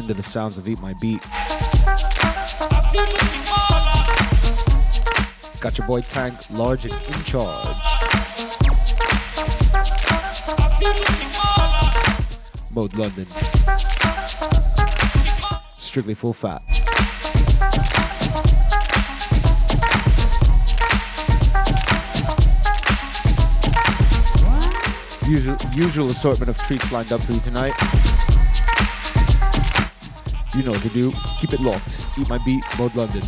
into the sounds of Eat My Beat. Got your boy Tank, large and in charge. Mode London. Strictly full fat. Usual, usual assortment of treats lined up for you tonight. You know to do. Keep it locked. Eat my beat, Mode London.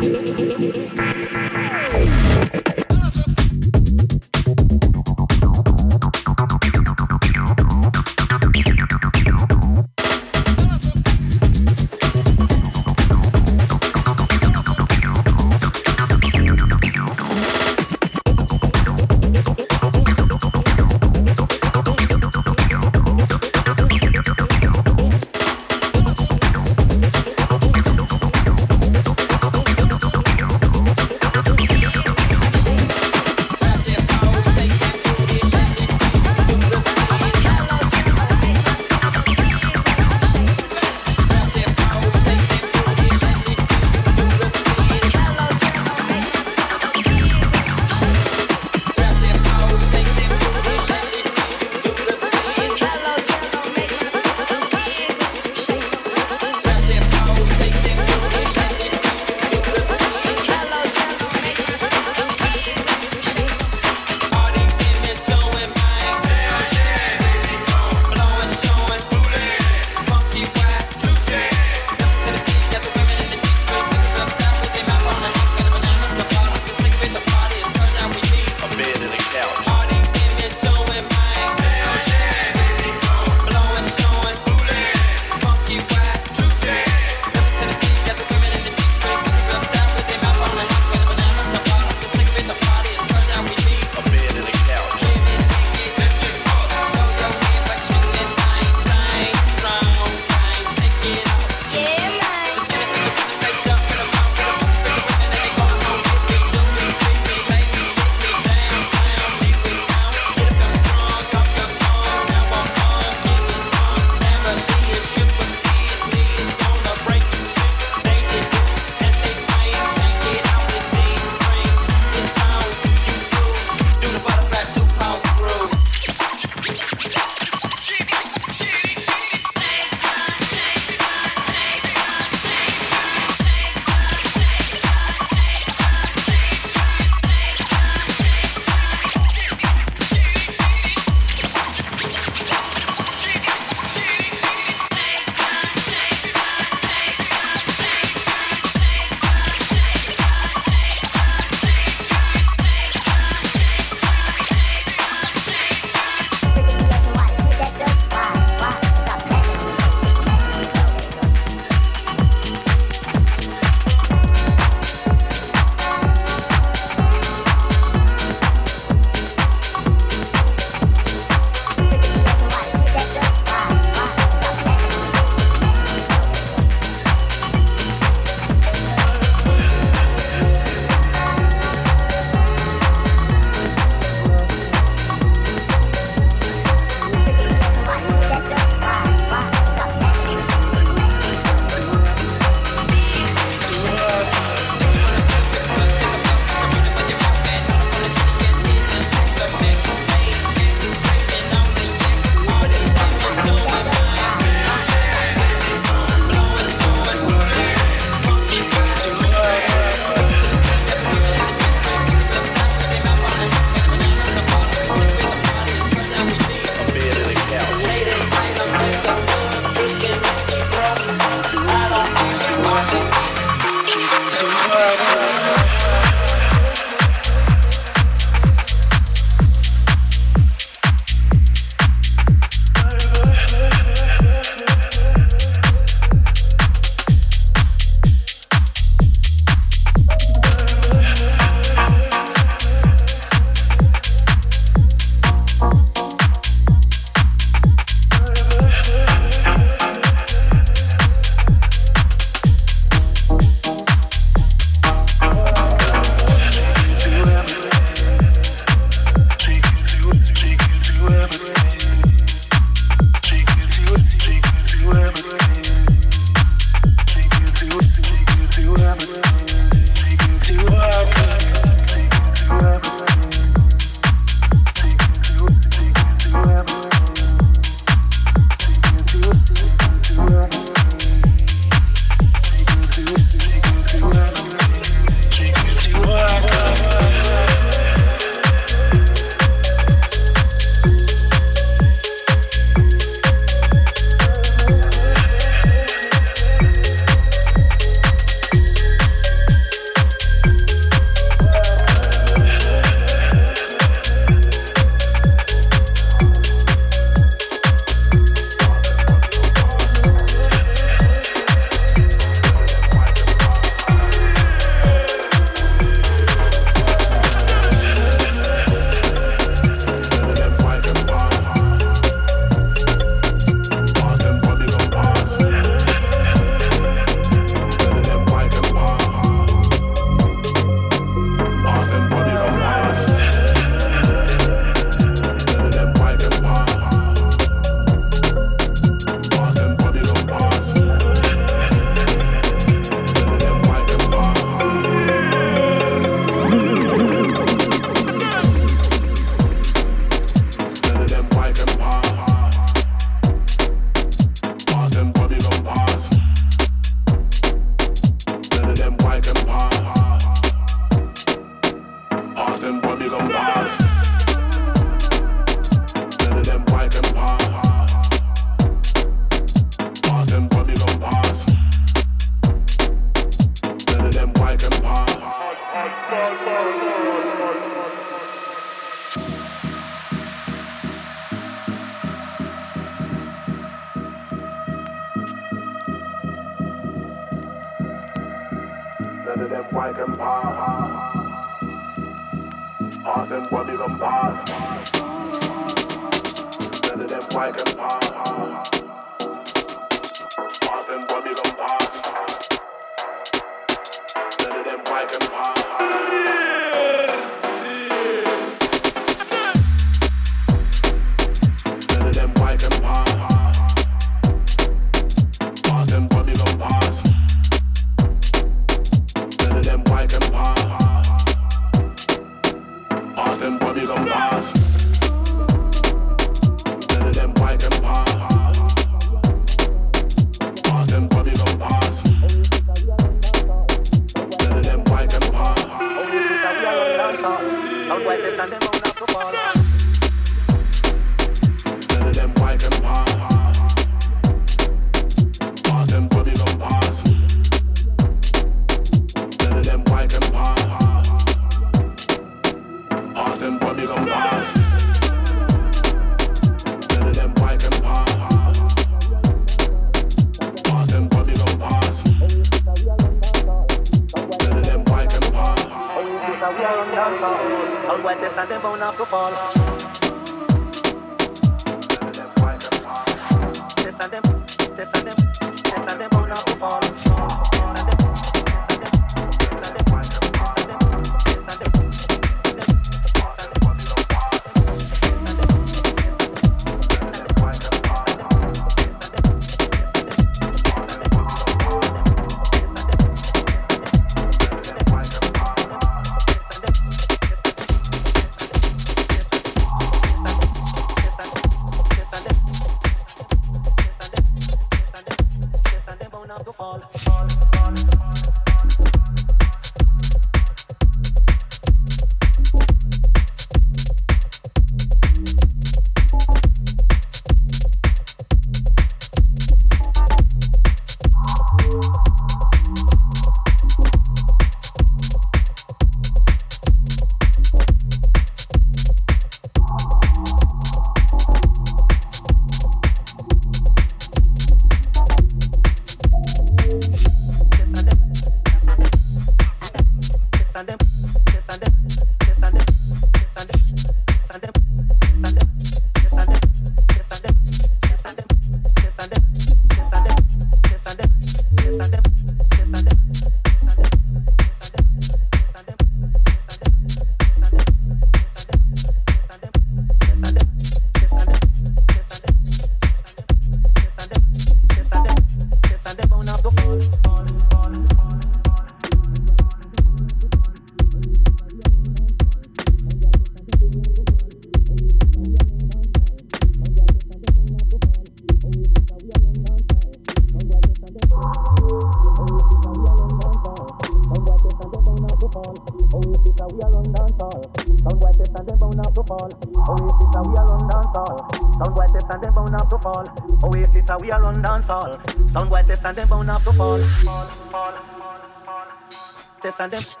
bastante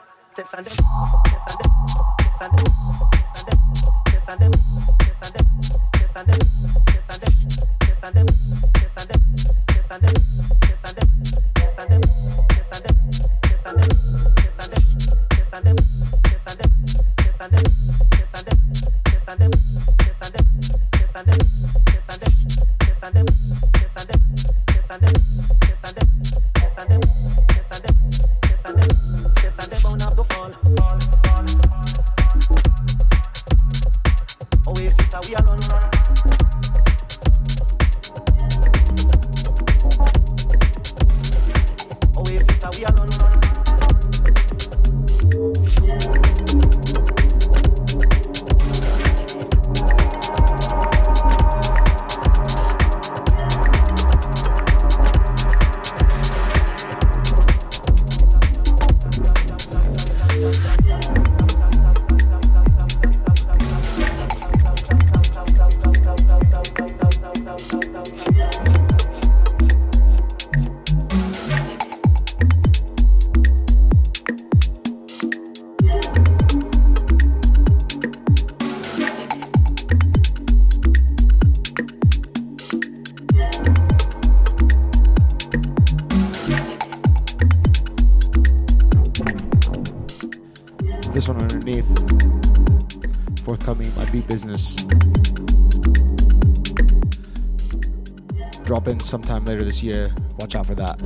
sometime later this year. Watch out for that.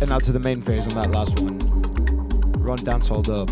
And now to the main phase on that last one. Run dancehall dub.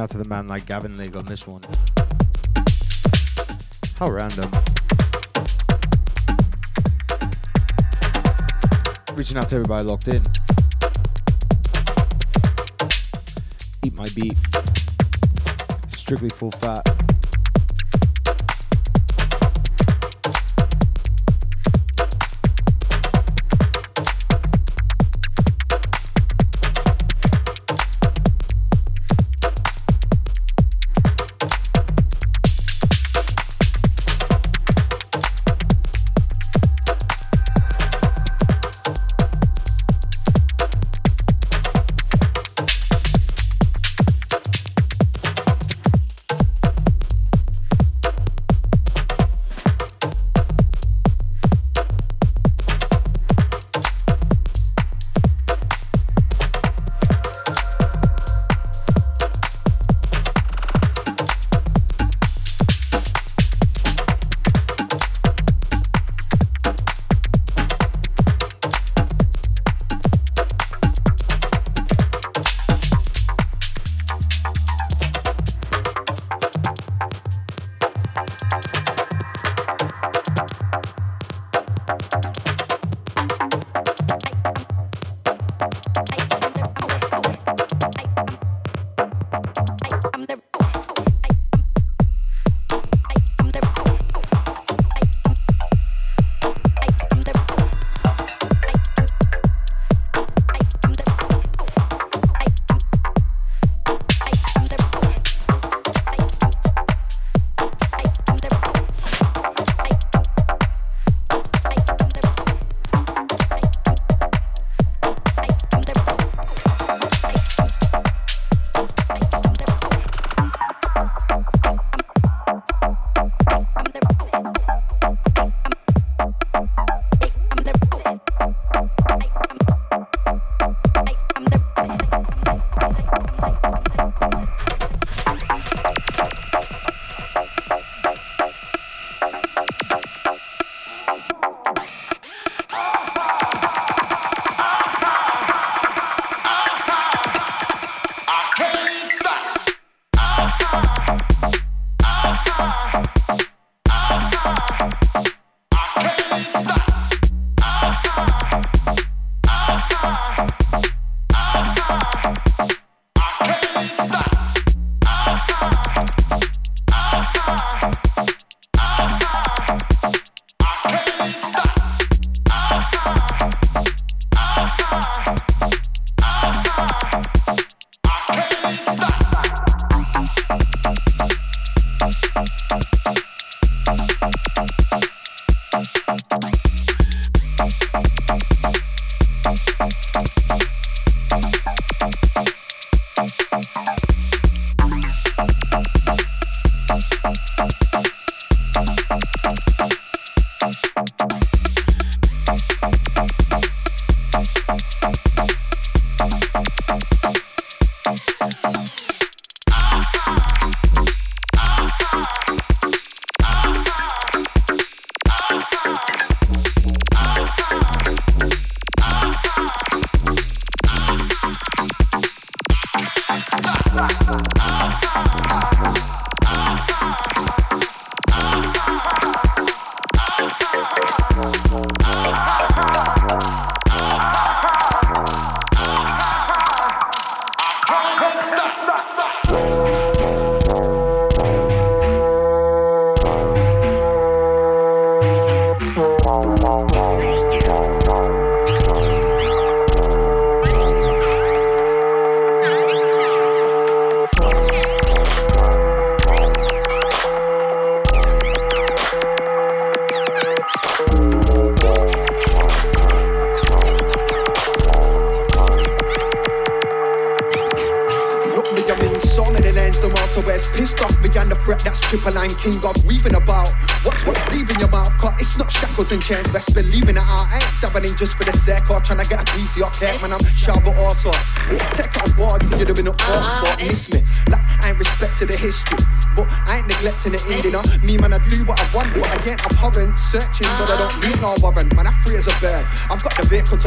Out to the man like Gavin League on this one. How random. Reaching out to everybody locked in. Eat my beat. Strictly full fat.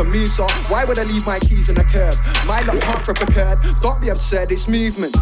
Move, so why would I leave my keys in a curb? My luck can't flip a. Don't be upset, it's movement.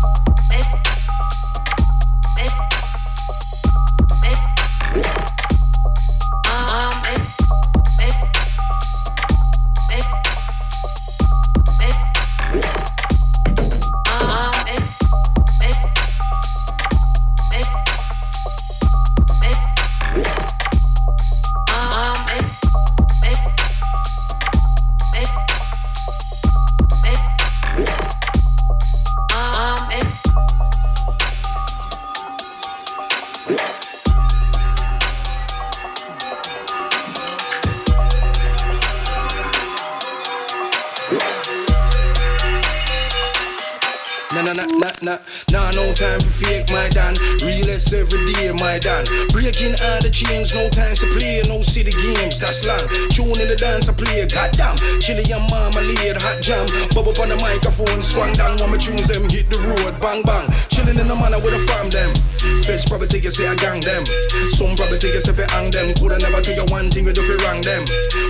nah, nah, nah, nah. Nah, no time for fake, my Dan. Realest every day, my Dan. Breaking all the chains, no time to play, no city games, that's long. Tune in the dance, I play, goddamn. Chili and mama laid hot jam. Bubble up on the microphone, squang down, when my tunes them hit the road, bang bang. Chilling in the manner with a farm them. Fish probably take you say I gang them. Some probably take you say I hang them. Coulda never tell you one thing you do fi wrong them.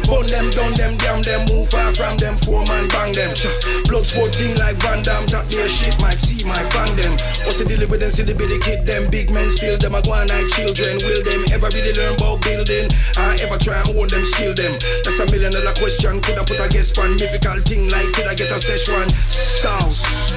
Bone them, down them, damn them. Move far from them, four man bang them. Blood sporting like Van Damme. Talk their shit, might see my fang them. What's the deal with them? See the billy kid them. Big men steal them. I go on like children. Will them ever really learn about building? I ever try and own them, steal them. That's a million dollar question. Coulda put a guess on mythical thing like could I get a session. South.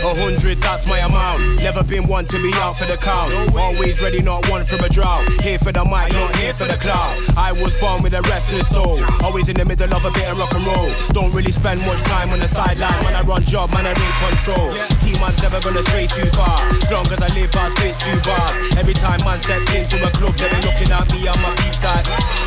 A hundred, that's my amount. Never been one to be out for the count. Always ready, not one for a drought. Here for the mic, not here for the cloud. I was born with a restless soul. Always in the middle of a bit of rock and roll. Don't really spend much time on the sideline. When I run job, man, I in control. Team man's never gonna stray too far. As long as I live, I spit two bars. Every time man steps into a club, they be looking at me on my beat side.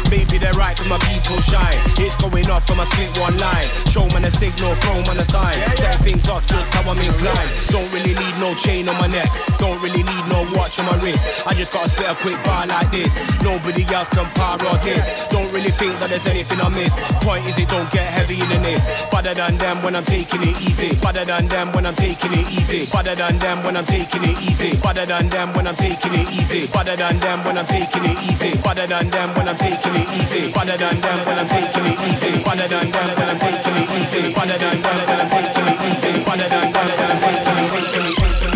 Maybe they're right, cause my people shine. It's going off from a split one line. Show man a signal, throw man a sign. Set things off just how I'm inclined. Don't really need no chain on my neck. Don't really need no watch on my wrist. I just gotta spit a quick bar like this. Nobody else can or this. Don't really think that there's anything I miss. Point is, it don't get heavy in the this. Better than them when I'm taking it easy. Better than them when I'm taking it easy. Better than them when I'm taking it easy. Better than them when I'm taking it easy. Better than them when I'm taking it easy. Better than them when I'm taking it easy. Better than them when I'm taking it easy. Better than them when I'm taking it easy. Better than them when I'm taking it easy. Better than them when I'm taking it easy. Oi,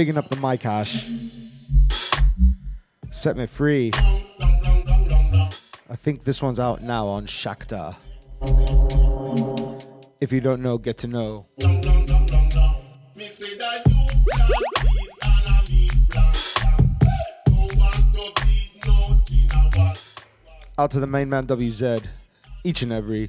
bigging up the my cash. Set me free. I think this one's out now on Shakta. If you don't know, get to know. Out to the main man WZ, each and every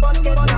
Bosque, bosque.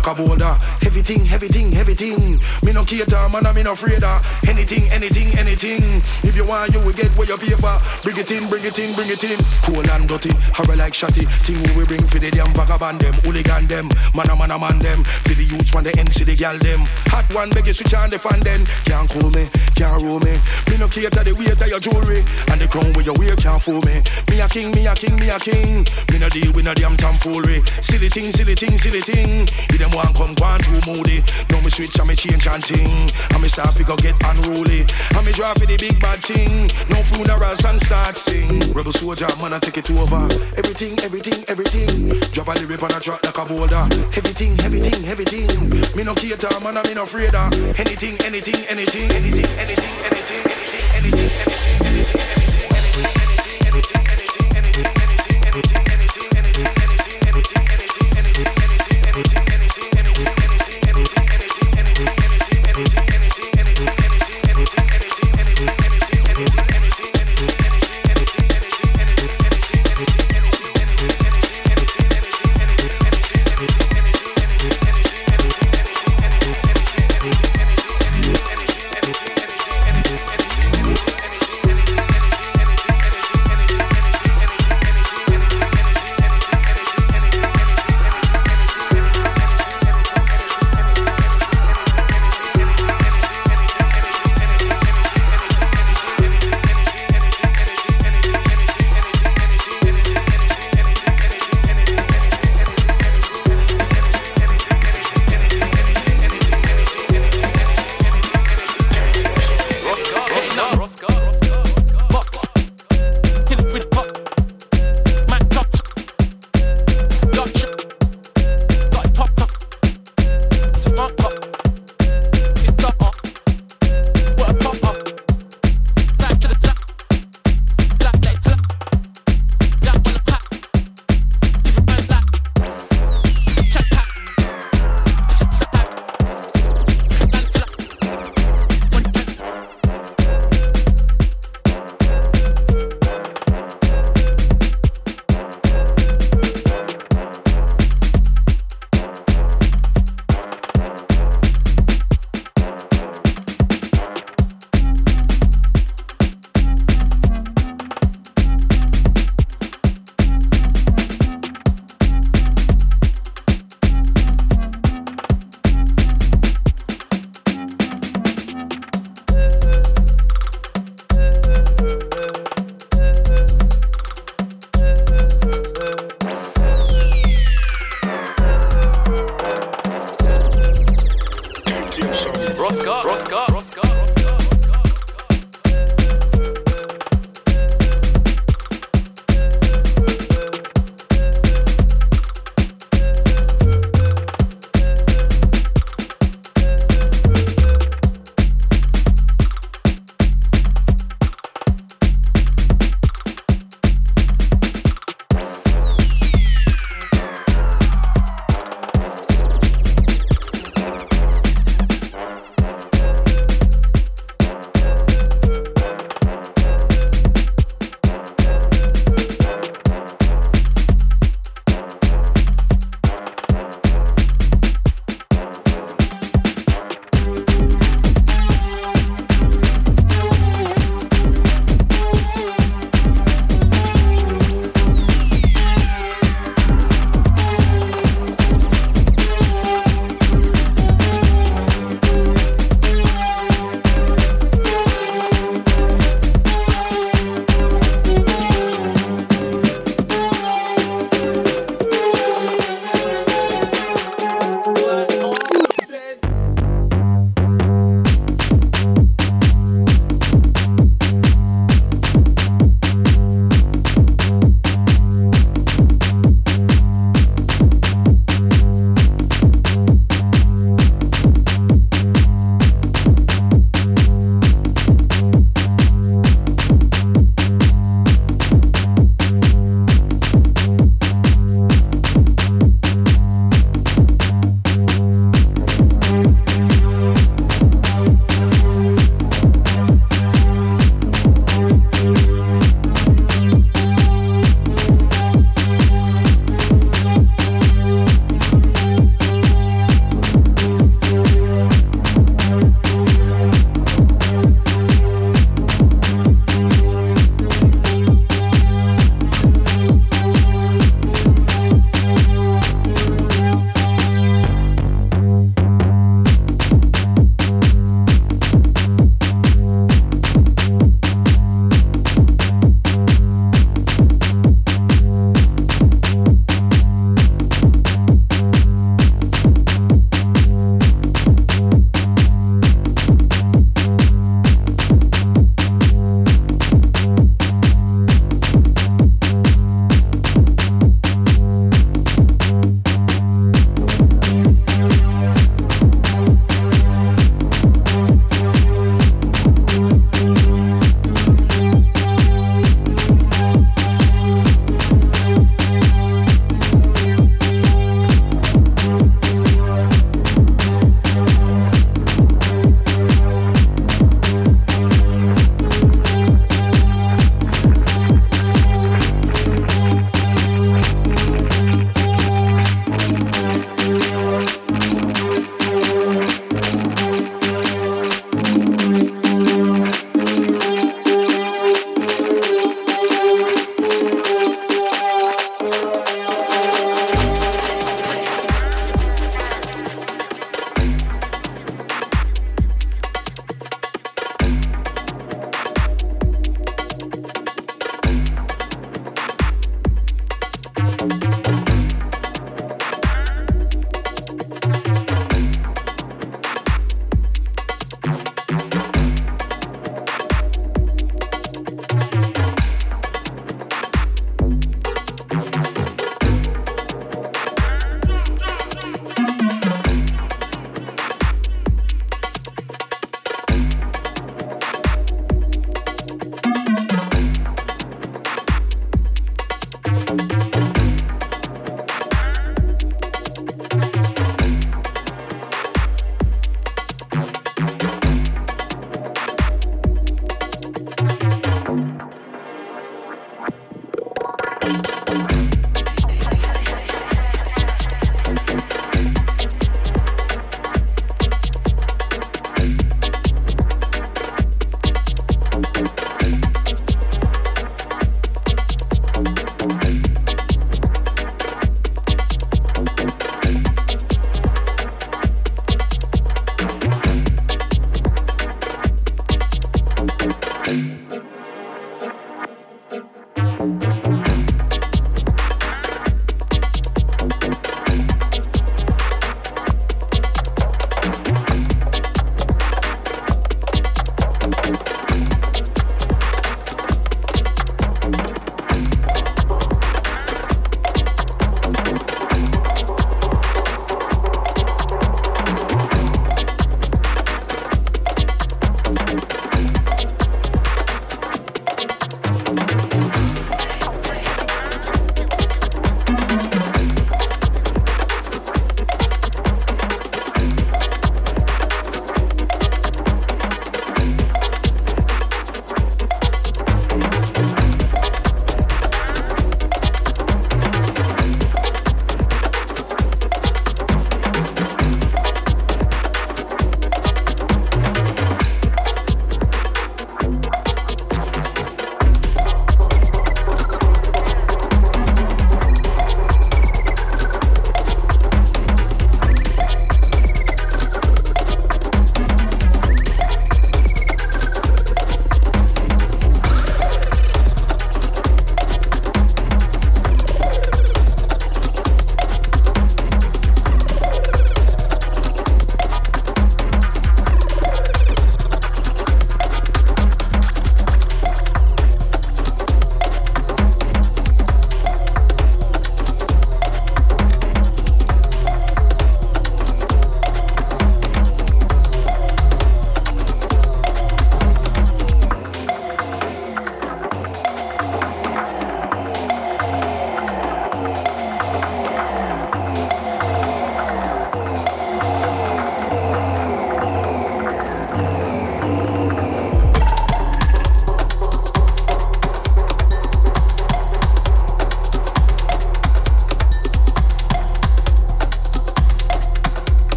on a track like a boulder. Everything, everything, everything. Me no cater, man, I me no afraid of. Anything, anything, anything. If you want, you will get what you pay for. Bring it in, bring it in, bring it in. Cool and dirty, horror like shotty. Thing we bring for the damn vagabond them, hooligan them, man a man a man them. For the youths when the NC the gal them. Hot one, beg you switch on the fan then. Can't cool me, can't roll me. Me no cater the weight of your jewelry and the crown where you wear can't fool me. Me a king, me a king, me a king. Me no deal with no damn tomfoolery. Silly thing, silly thing, silly thing. You them want come go on too moody now me switch and me change and thing. And me start fi go get unruly. And me drop fi the big bad thing. No funerals and start sing. Rebel soldier, man, I take it over. Everything, everything, everything. Drop a lyric on a track like a boulder. Everything, everything, everything. Me no cater, man, I me no afraid of. Anything, anything, anything, anything, anything, anything, anything, anything. anything.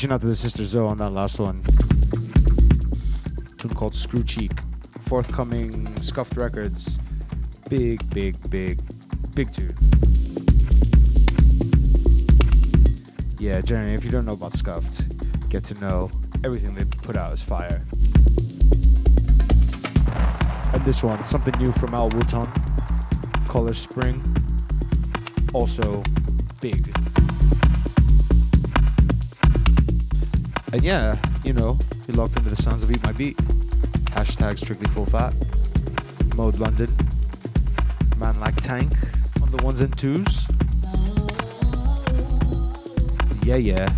Reaching out to the sister Zoe on that last one. tune called Screw Cheek. Forthcoming Scuffed Records. Big, big, big, big tune. Yeah, Jeremy, if you don't know about Scuffed, get to know everything they put out is fire. And this one, something new from Al Wootton, Color Spring. Also big. And yeah, you know, you're locked into the sounds of Eat My Beat. Hashtag strictly full fat. Mode London. Man like Tank on the ones and twos. Yeah, yeah.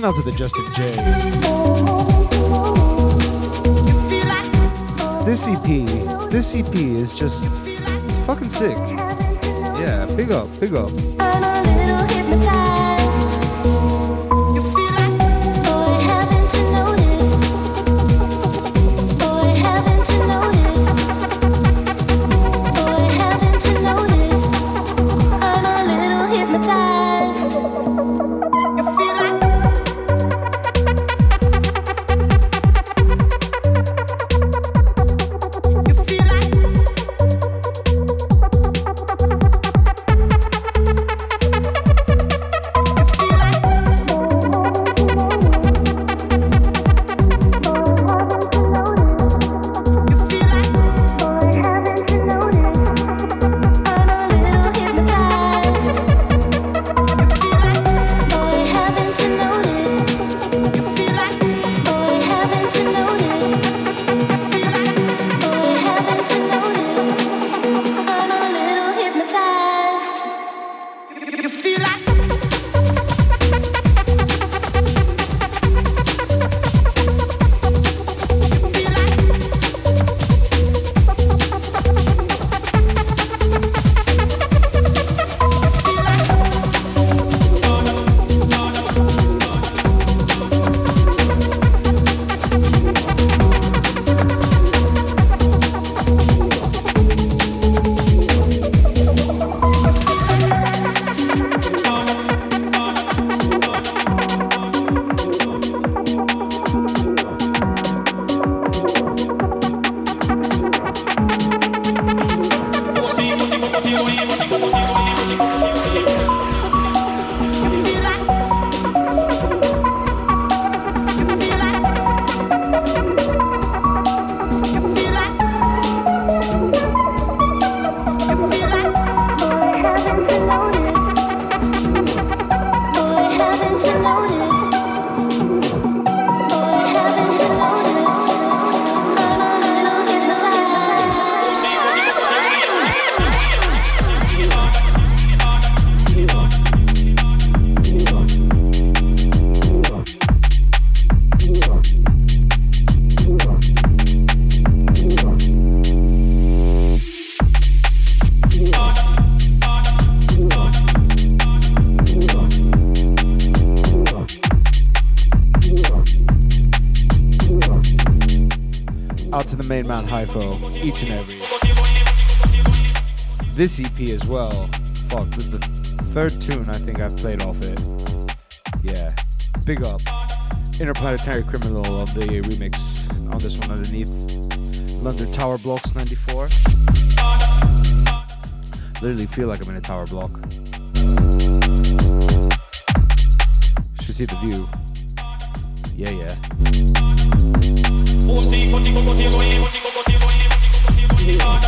Listen out to the Justin J. This EP, this EP is just, it's fucking sick. Yeah, big up, big up. Each and every. This EP as well. Fuck, this is the third tune I think I've played off it. Yeah, big up. Interplanetary Criminal on the remix on this one underneath London Tower Blocks 94. Literally feel like I'm in a tower block. Should see the view. Yeah, yeah. Yours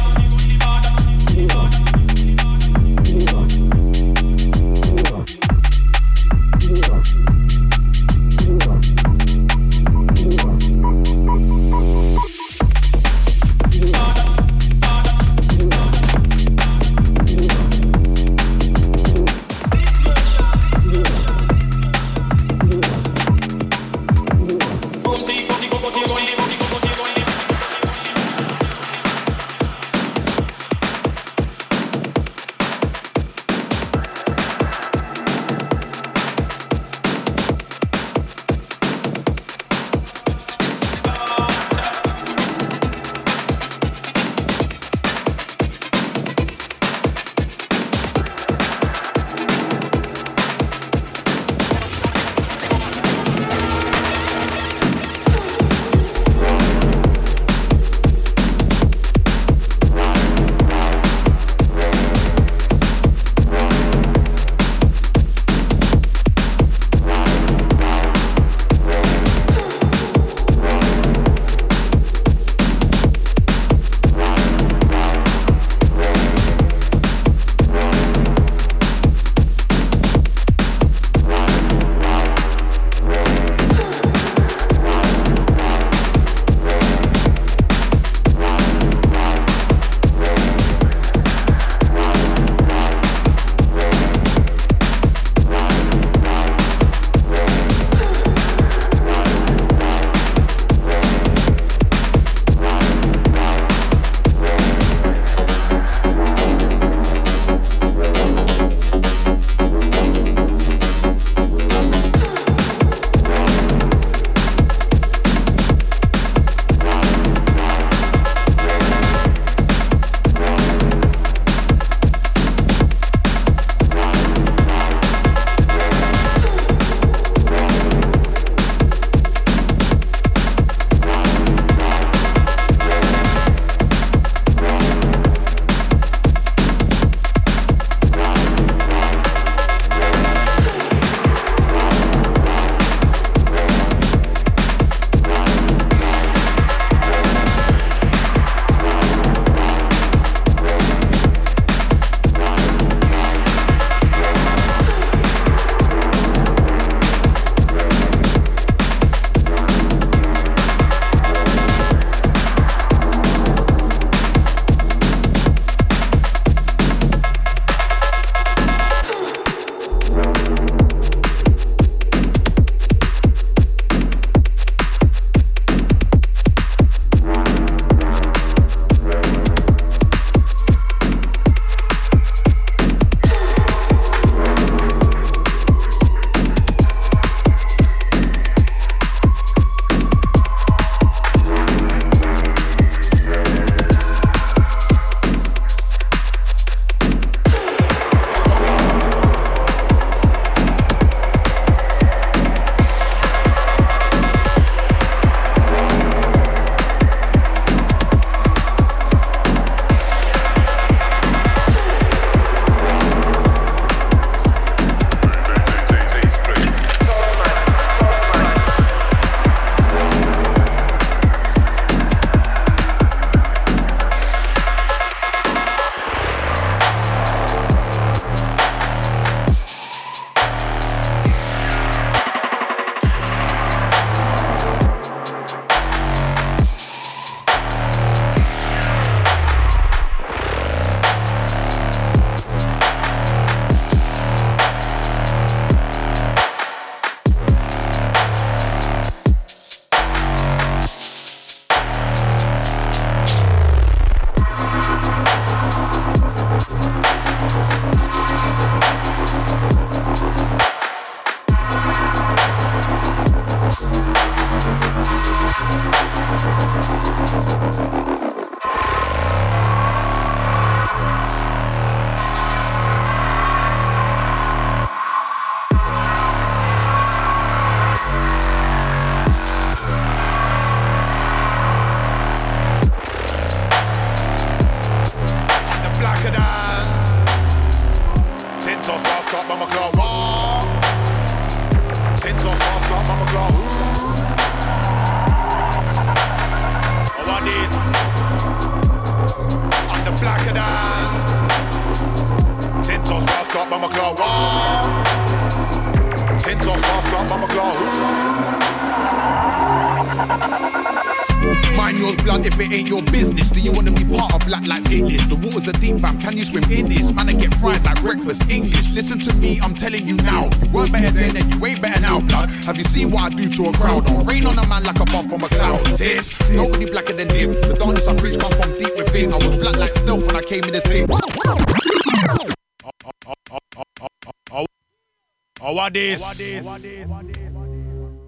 this?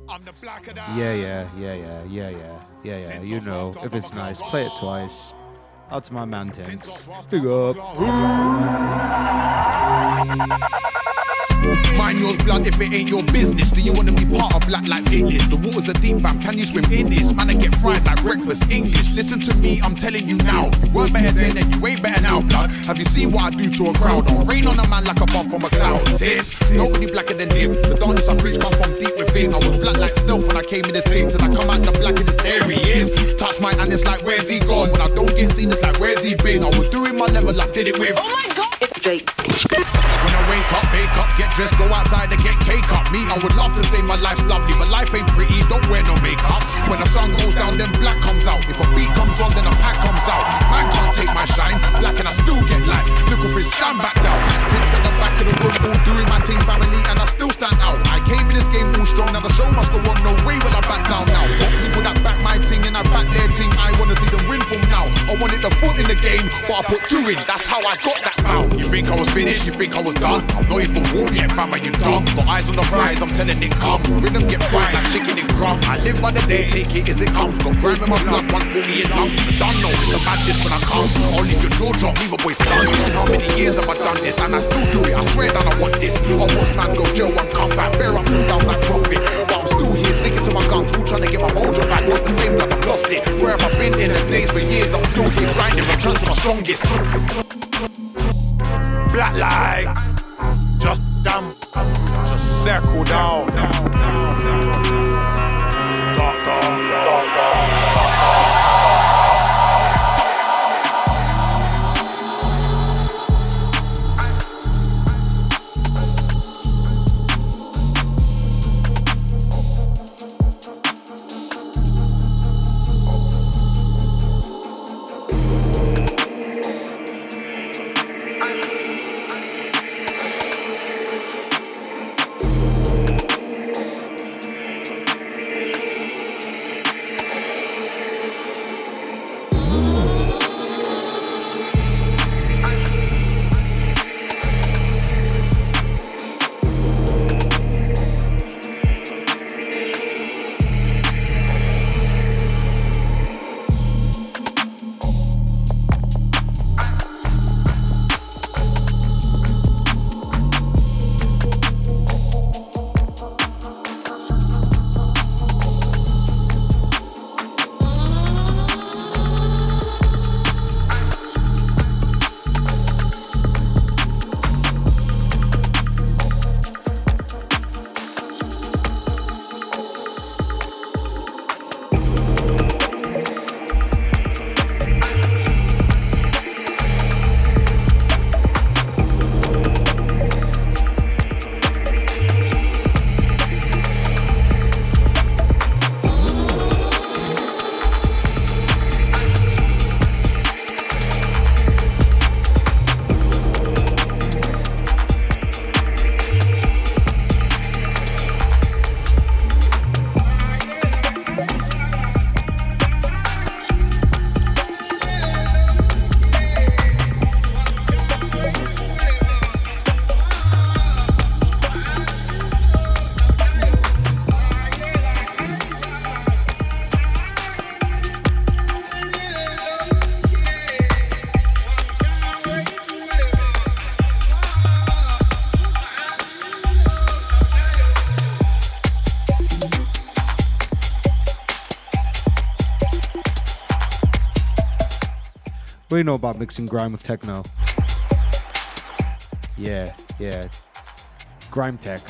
I'm the black of the Yeah, yeah, yeah, yeah, yeah, yeah, yeah, yeah. You know, if it's nice, play it twice. Out to my man Tinks. Big up. Yours blood if it ain't your business. Do you wanna be part of Black Lives Hit this? The waters are deep, fam. Can you swim in this? Man, I get fried like breakfast English. Listen to me, I'm telling you now. You weren't better then and you ain't better now, blood. Have you seen what I do to a crowd? Don't rain on a man like a buff from a cloud. Tis nobody blacker than him. The darkness I preach come from deep within. I was black like stealth when I came in this team. Till I come out the black in this there he is. Touch my hand, it's like where's he gone? When I don't get seen, it's like where's he been? I was doing my level, I did it with. Oh my god! It's Drake. Wake up, make up, get dressed, go outside and get cake up. Me, I would love to say my life's lovely, but life ain't pretty, don't wear no makeup. When the sun goes down, then black comes out. If a beat comes on, then a pack comes out. Man can't take my shine, black and I still get light. Looking for his stand back down. Catch tints at the back of the room, all doing my team family, and I still stand out. I came in this game all strong, now the show must go on, no way will I back down now. Got people that back my team and I back their team, I wanna see them win from now. I wanted the foot in the game, but I put two in, that's how I got that foul. You think I was finished, you think I was done? I'm even warm yet, fam, are you dumb? Got eyes on the prize, I'm telling it come. Rhythm get fried like chicken and crumb. I live by the day, take it as it comes. Got grime in my blood, one for me and lump. Done know it's a madness when I come. Only your jaw drop, leave a boy stun. How many years have I done this? And I still do it, I swear that I want this. I watch man go jail and come back, bear ups and downs like profit. I'm still here, sticking to my guns, still trying to get my mojo back. Not the same like I've lost it. Where have I been in the days for years? I'm still here grinding, return to my strongest. Black light. Just damn. Just circle down. Dark, dark, dark. What do you know about mixing grime with techno? Yeah, yeah. Grime tech.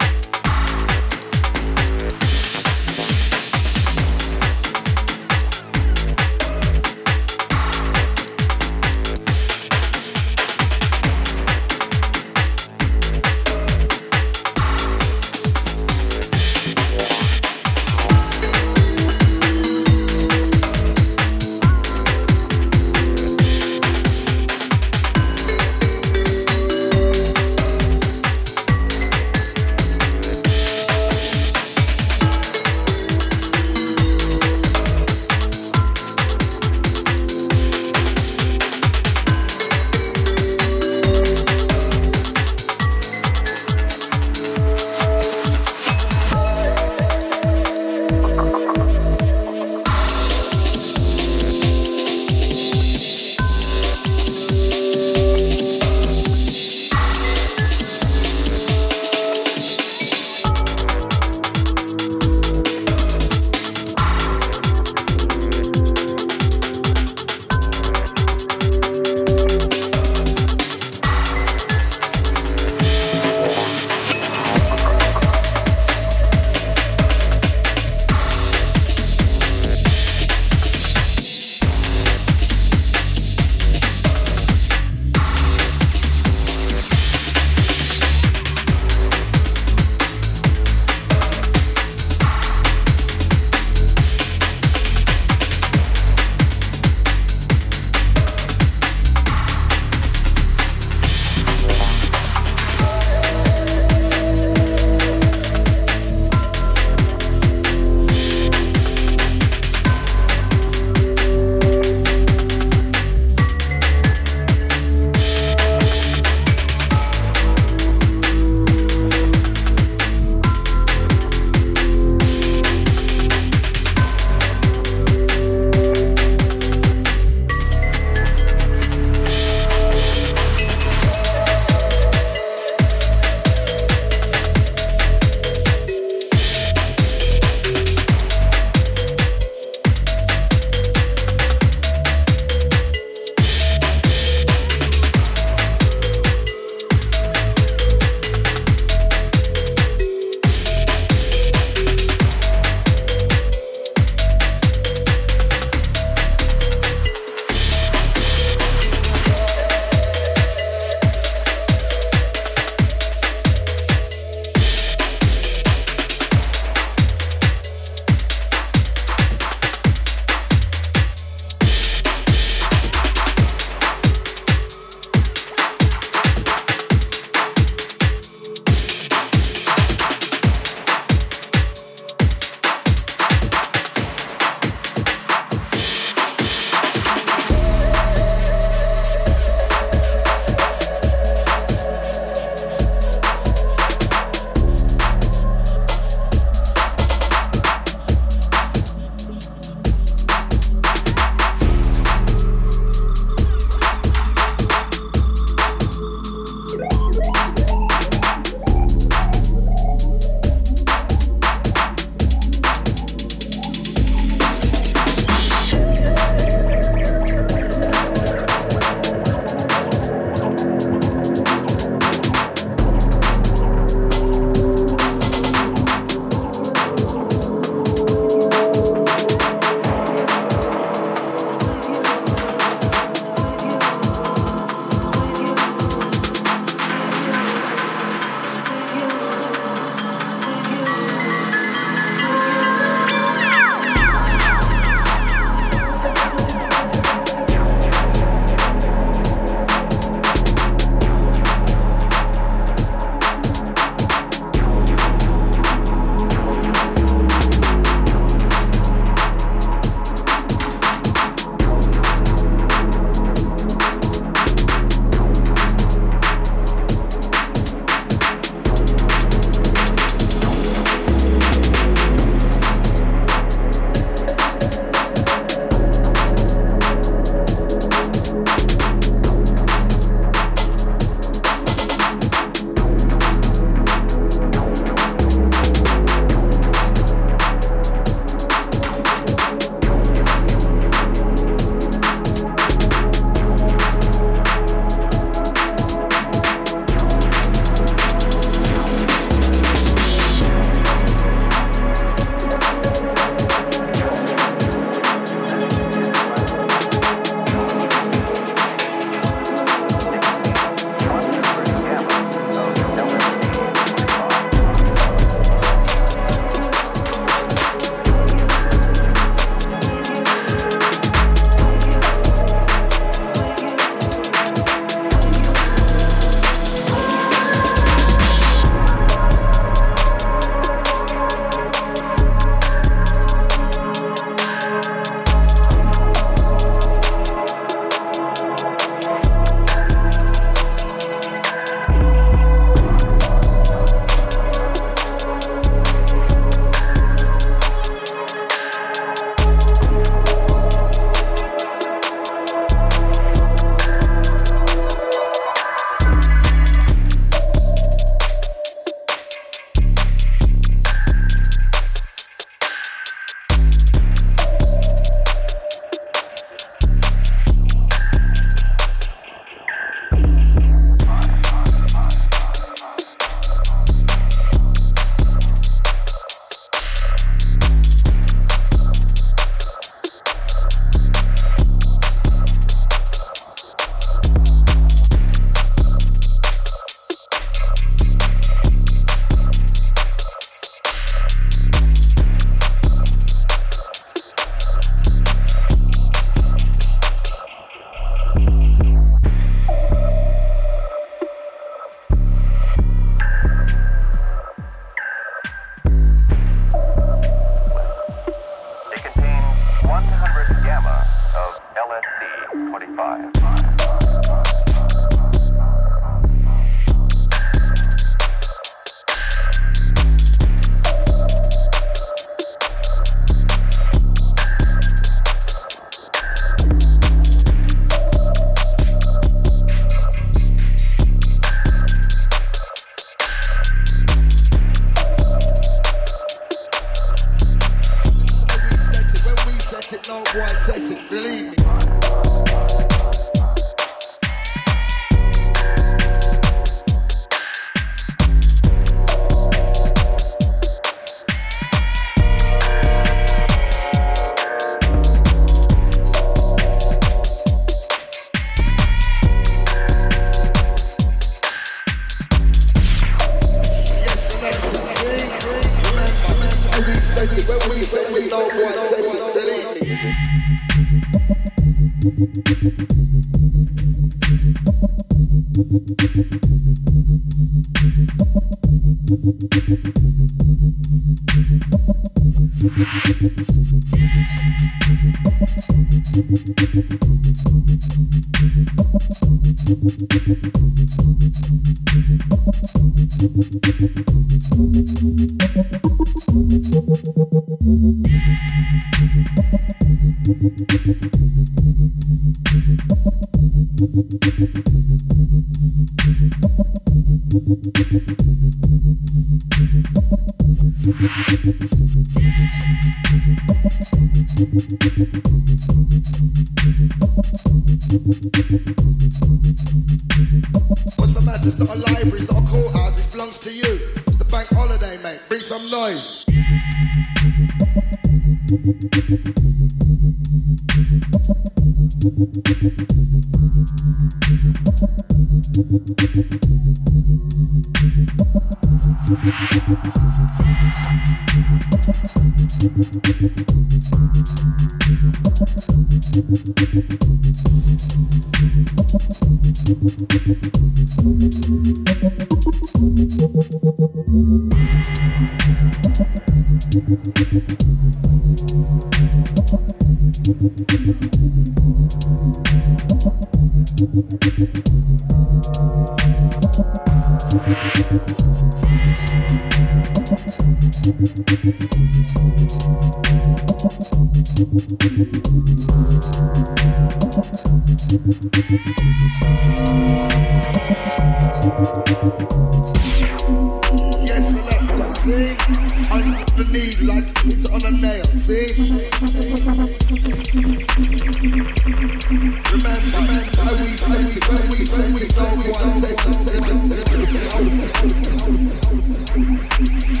Thank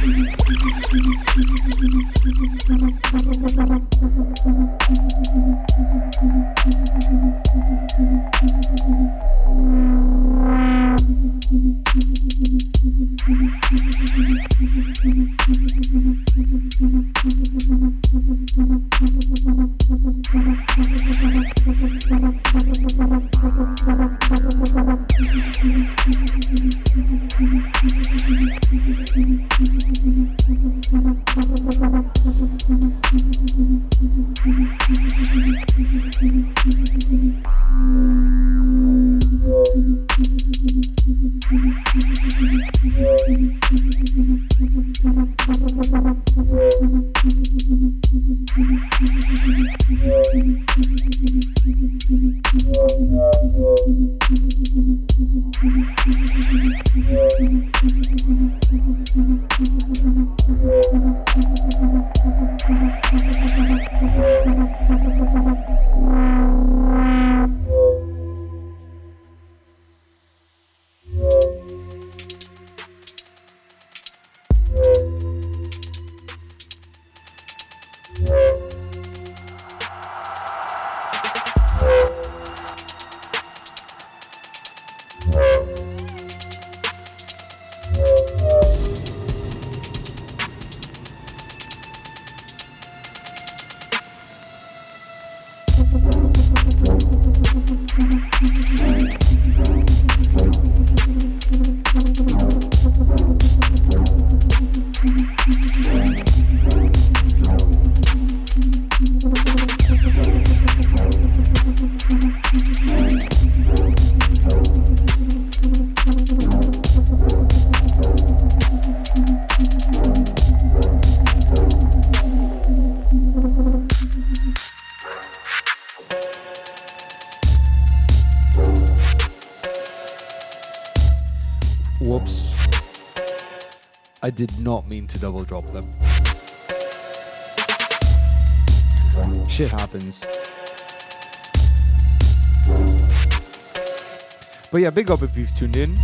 you. to double drop them. Shit happens. But yeah, big up if you've tuned in.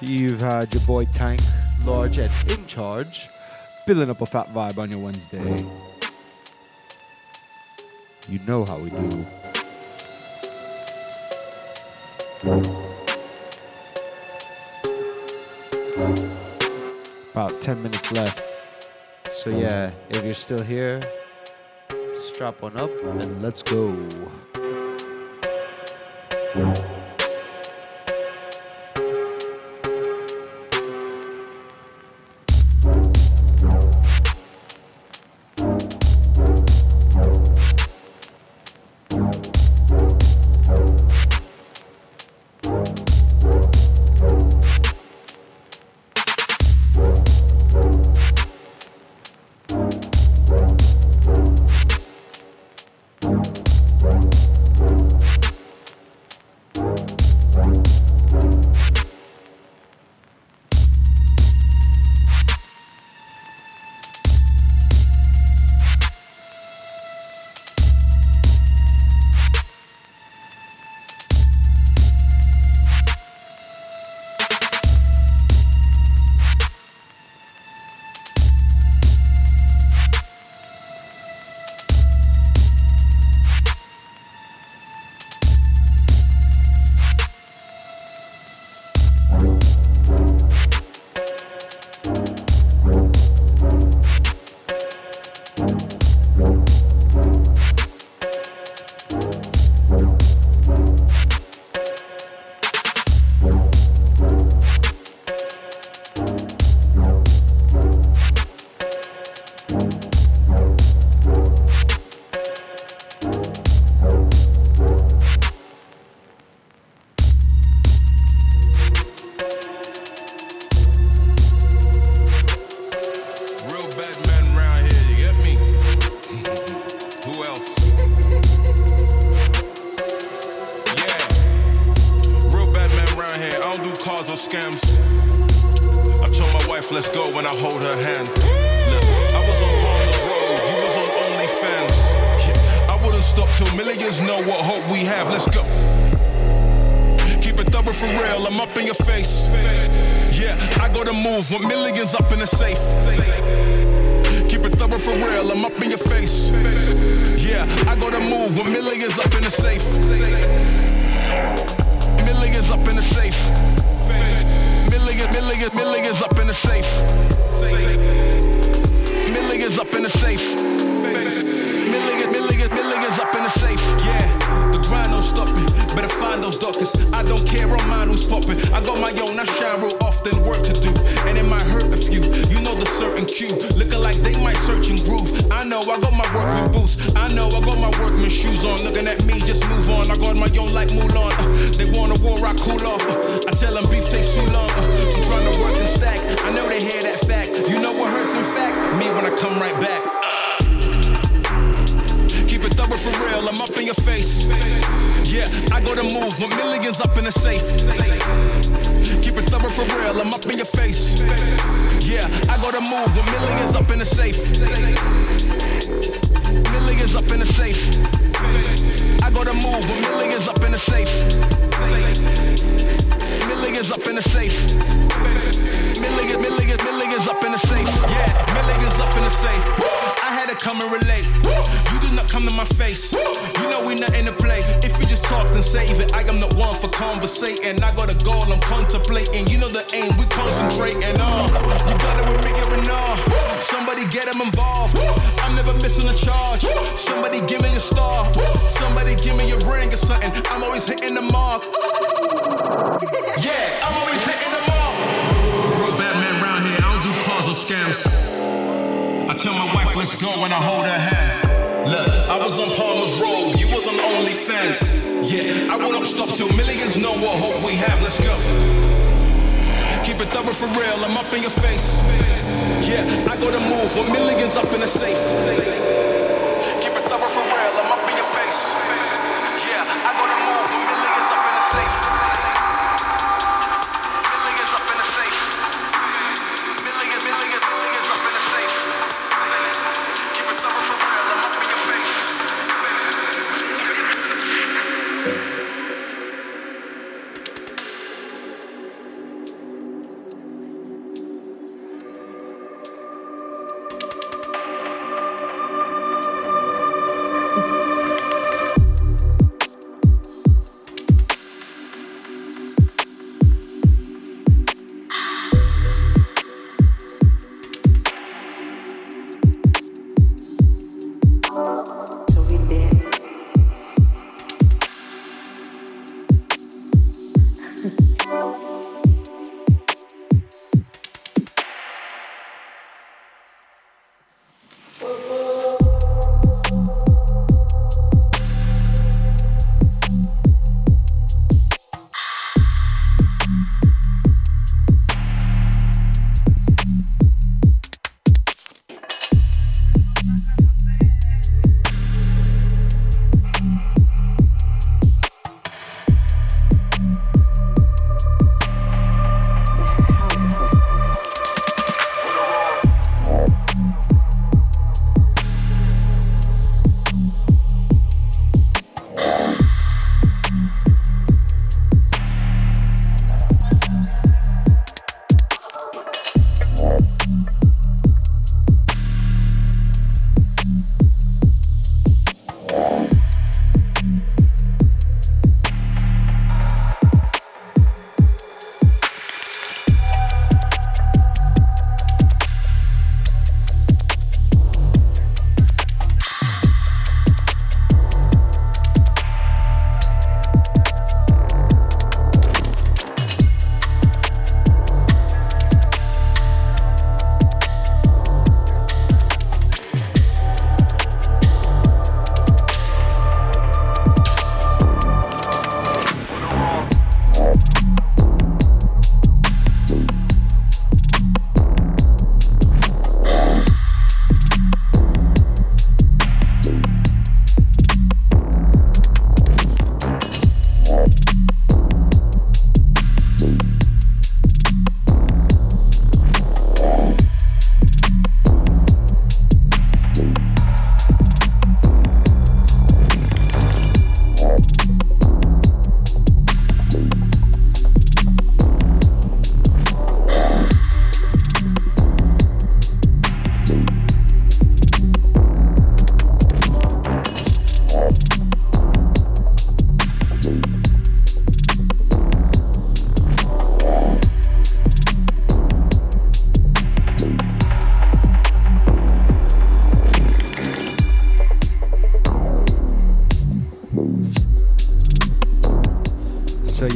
You've had your boy Tank, Large, and In Charge, building up a fat vibe on your Wednesday. You know how we do. minutes left. So, yeah, if you're still here, strap on up and let's go.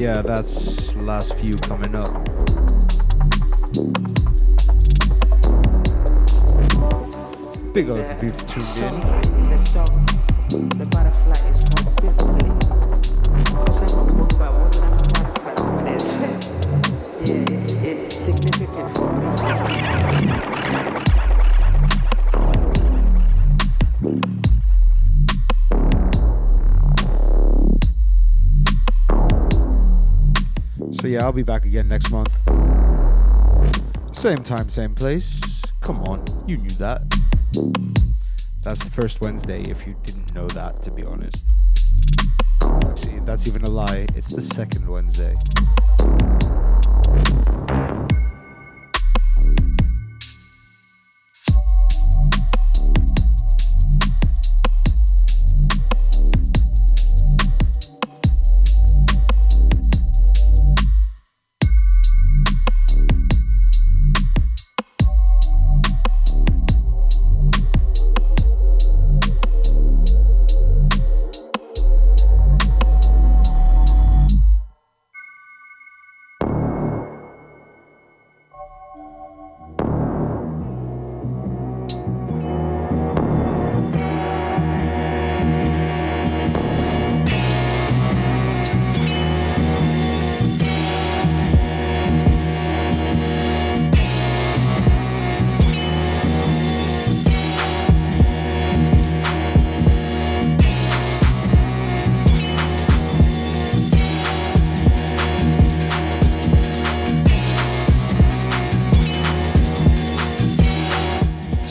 Yeah, that's last few I'll be back again next month. Same time, same place. Come on, you knew that. That's the first Wednesday if you didn't know that, to be honest. Actually, that's even a lie. It's the second Wednesday.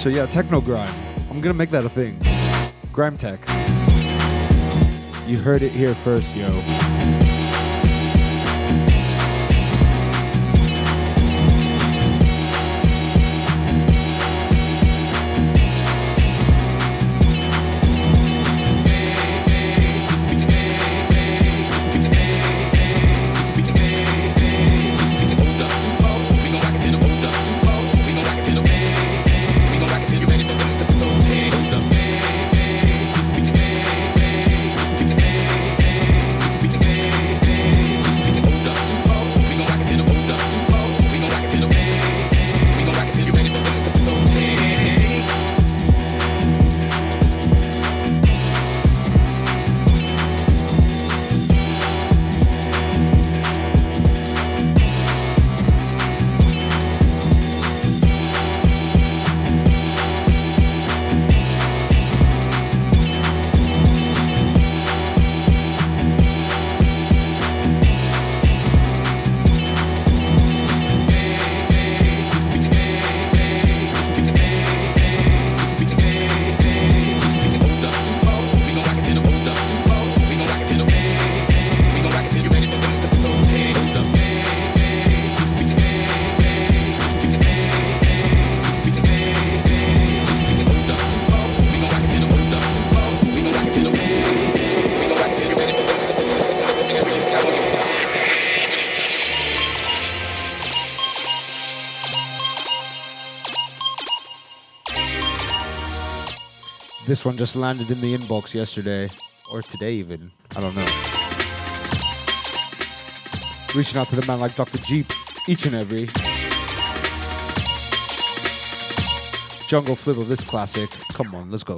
So yeah, techno grime. I'm gonna make that a thing. Grime tech. You heard it here first, yo. This one just landed in the inbox yesterday, or today even. I don't know. Reaching out to the man like Dr. Jeep, each and every. Jungle flip of this classic. Come on, let's go.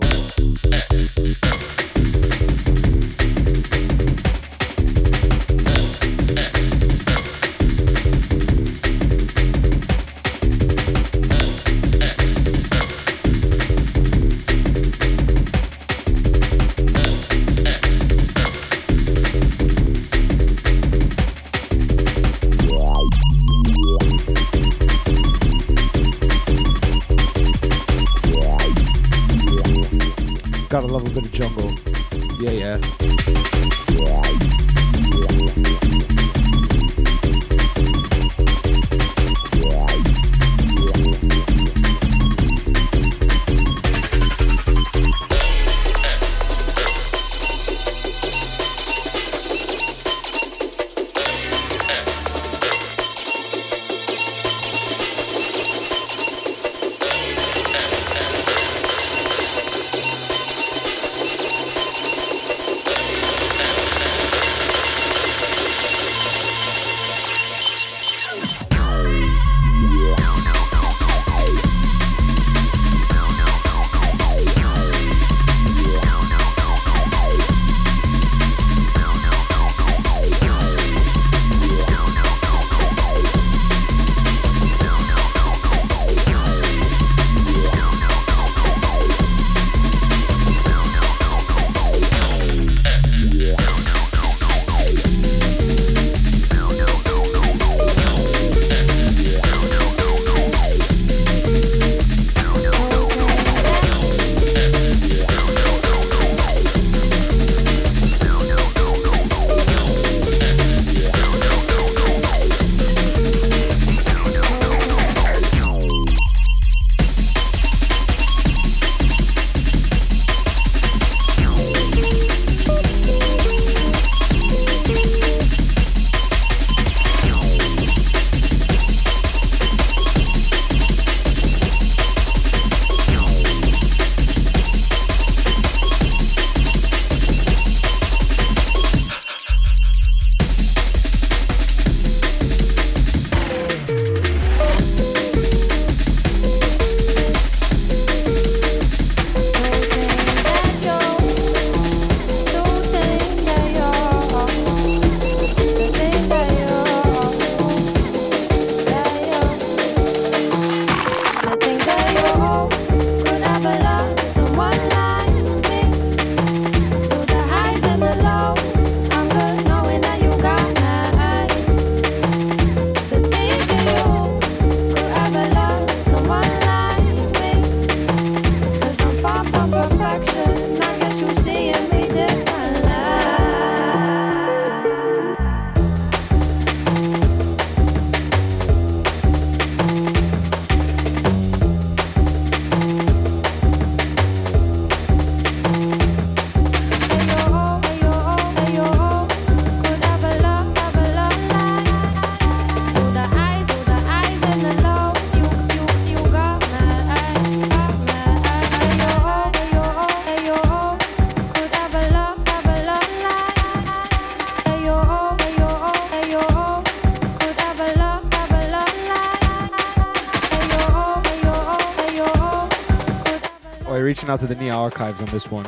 Archives on this one.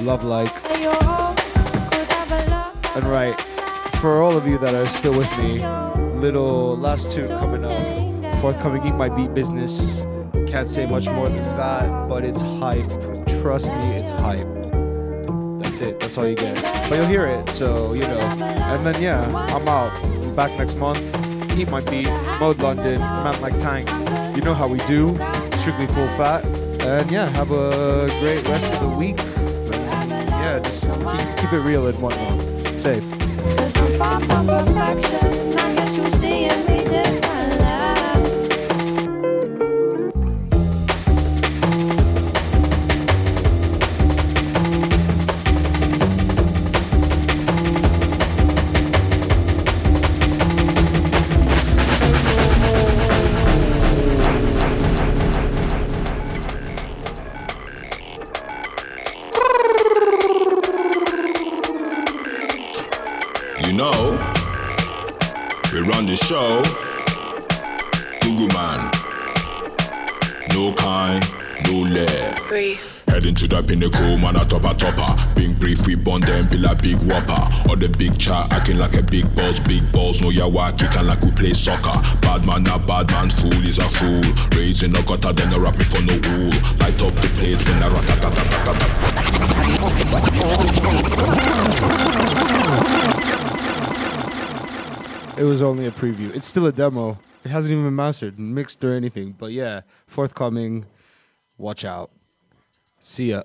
Love like. And right, for all of you that are still with me, little last two coming up. Forthcoming Eat My Beat business. Can't say much more than that, but it's hype. Trust me, it's hype. That's it. That's all you get. But you'll hear it, so you know. And then yeah, I'm out. Back next month. Eat my beat. Mode London. Man like Tank. You know how we do. Strictly full fat. And yeah, have a great rest of the week. Yeah, just keep, keep it real and whatnot. Safe. We bond them, be like big whopper. Or the big chat, acting like a big boss, big balls, no ya walk, kicking like we play soccer. Bad man, a bad man, fool is a fool. Raising a gutter, then rap me for no wool. Light up the plate when I It was only a preview. It's still a demo. It hasn't even been mastered, mixed or anything. But yeah, forthcoming. Watch out. See ya.